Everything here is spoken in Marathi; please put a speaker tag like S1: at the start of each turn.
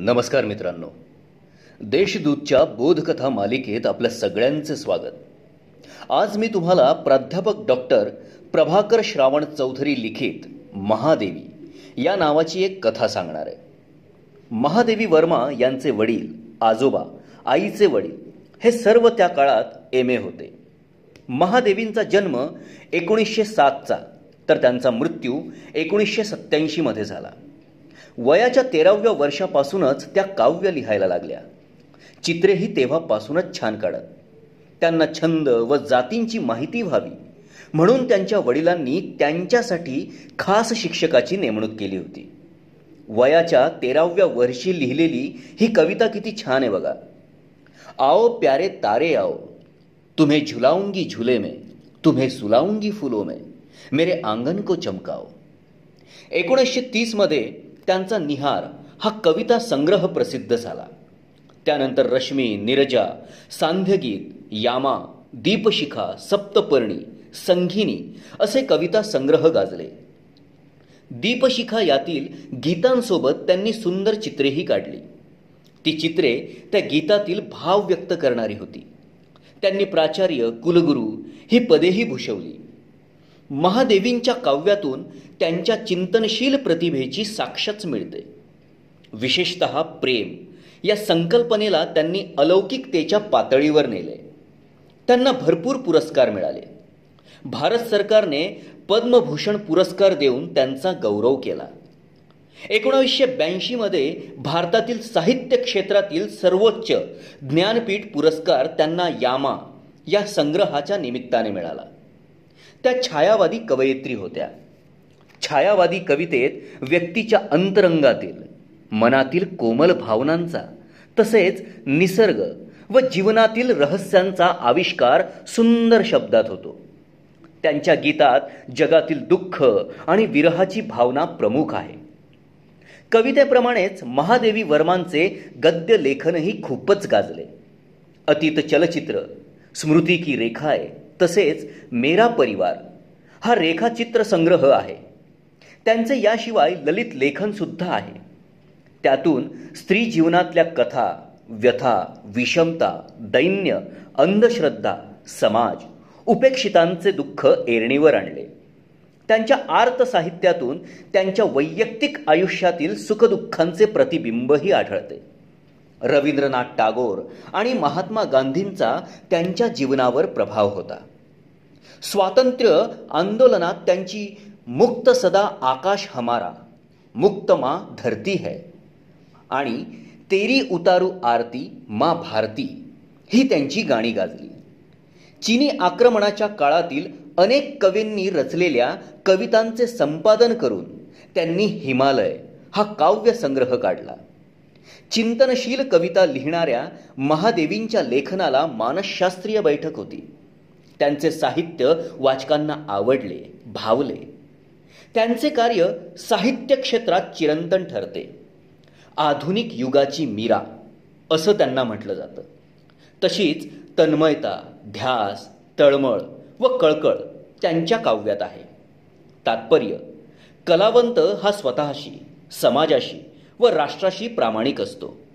S1: नमस्कार मित्रांनो. देशदूतच्या बोधकथा मालिकेत आपल्या सगळ्यांचे स्वागत. आज मी तुम्हाला प्राध्यापक डॉक्टर प्रभाकर श्रावण चौधरी लिखित महादेवी या नावाची एक कथा सांगणार आहे. महादेवी वर्मा यांचे वडील आजोबा आईचे वडील हे सर्व त्या काळात एम ए होते. महादेवींचा जन्म एकोणीसशे सातचा तर त्यांचा मृत्यू एकोणीसशे सत्त्याऐंशीमध्ये झाला. वयाच्या तेराव्या वर्षापासूनच त्या काव्य लिहायला लागल्या. चित्रेही तेव्हापासूनच छान काढत. त्यांना छंद व जातींची माहिती व्हावी म्हणून त्यांच्या वडिलांनी त्यांच्यासाठी खास शिक्षकाची नेमणूक केली होती. वयाच्या तेराव्या वर्षी लिहिलेली ही कविता किती छान आहे बघा. आओ प्यारे तारे आओ तुम्हें झुलाऊंगी झूले में तुम्हें सुलाऊंगी फुलो में मेरे आंगन को चमकाओ. एकोणीसशे तीसमध्ये त्यांचा निहार हा कविता संग्रह प्रसिद्ध झाला. त्यानंतर रश्मी निरजा सांध्यगीत यामा दीपशिखा सप्तपर्णी संघिनी असे कविता संग्रह गाजले. दीपशिखा यातील गीतांसोबत त्यांनी सुंदर चित्रेही काढली. ती चित्रे त्या गीतातील भाव व्यक्त करणारी होती. त्यांनी प्राचार्य कुलगुरू ही पदेही भूषवली. महादेवींच्या काव्यातून त्यांच्या चिंतनशील प्रतिभेची साक्षच मिळते. विशेषत प्रेम या संकल्पनेला त्यांनी अलौकिकतेच्या पातळीवर नेले. त्यांना भरपूर पुरस्कार मिळाले. भारत सरकारने पद्मभूषण पुरस्कार देऊन त्यांचा गौरव केला. एकोणावीसशे ब्याऐंशीमध्ये भारतातील साहित्य क्षेत्रातील सर्वोच्च ज्ञानपीठ पुरस्कार त्यांना यामा या संग्रहाच्या निमित्ताने मिळाला. त्या छायावादी कवयित्री होत्या. छायावादी कवितेत व्यक्तीच्या अंतरंगातील मनातील कोमल भावनांचा तसेच निसर्ग व जीवनातील रहस्यांचा आविष्कार सुंदर शब्दात होतो. त्यांच्या गीतात जगातील दुःख आणि विरहाची भावना प्रमुख आहे. कवितेप्रमाणेच महादेवी वर्मांचे गद्य लेखनही खूपच गाजले. अतीत चलचित्र स्मृती की रेखाय तसेच मेरा परिवार हा रेखाचित्र संग्रह आहे. त्यांचे याशिवाय ललित लेखनसुद्धा आहे. त्यातून स्त्री जीवनातल्या कथा व्यथा विषमता दैन्य अंधश्रद्धा समाज उपेक्षितांचे दुःख एरणीवर आणले. त्यांच्या आर्त साहित्यातून त्यांच्या वैयक्तिक आयुष्यातील सुखदुःखांचे प्रतिबिंबही आढळते. रवींद्रनाथ टागोर आणि महात्मा गांधींचा त्यांच्या जीवनावर प्रभाव होता. स्वातंत्र्य आंदोलनात त्यांची मुक्त सदा आकाश हमारा मुक्त मा धरती है आणि तेरी उतारू आरती मा भारती ही त्यांची गाणी गाजली. चीनी आक्रमणाच्या काळातील अनेक कवींनी रचलेल्या कवितांचे संपादन करून त्यांनी हिमालय हा काव्य संग्रह काढला. चिंतनशील कविता लिहिणाऱ्या महादेवींच्या लेखनाला मानसशास्त्रीय बैठक होती. त्यांचे साहित्य वाचकांना आवडले भावले. त्यांचे कार्य साहित्य क्षेत्रात चिरंतन ठरते. आधुनिक युगाची मीरा असं त्यांना म्हटलं जातं. तशीच तन्मयता ध्यास तळमळ व कळकळ त्यांच्या काव्यात आहे. तात्पर्य कलावंत हा स्वतःशी समाजाशी व राष्ट्राशी प्रामाणिक असतो.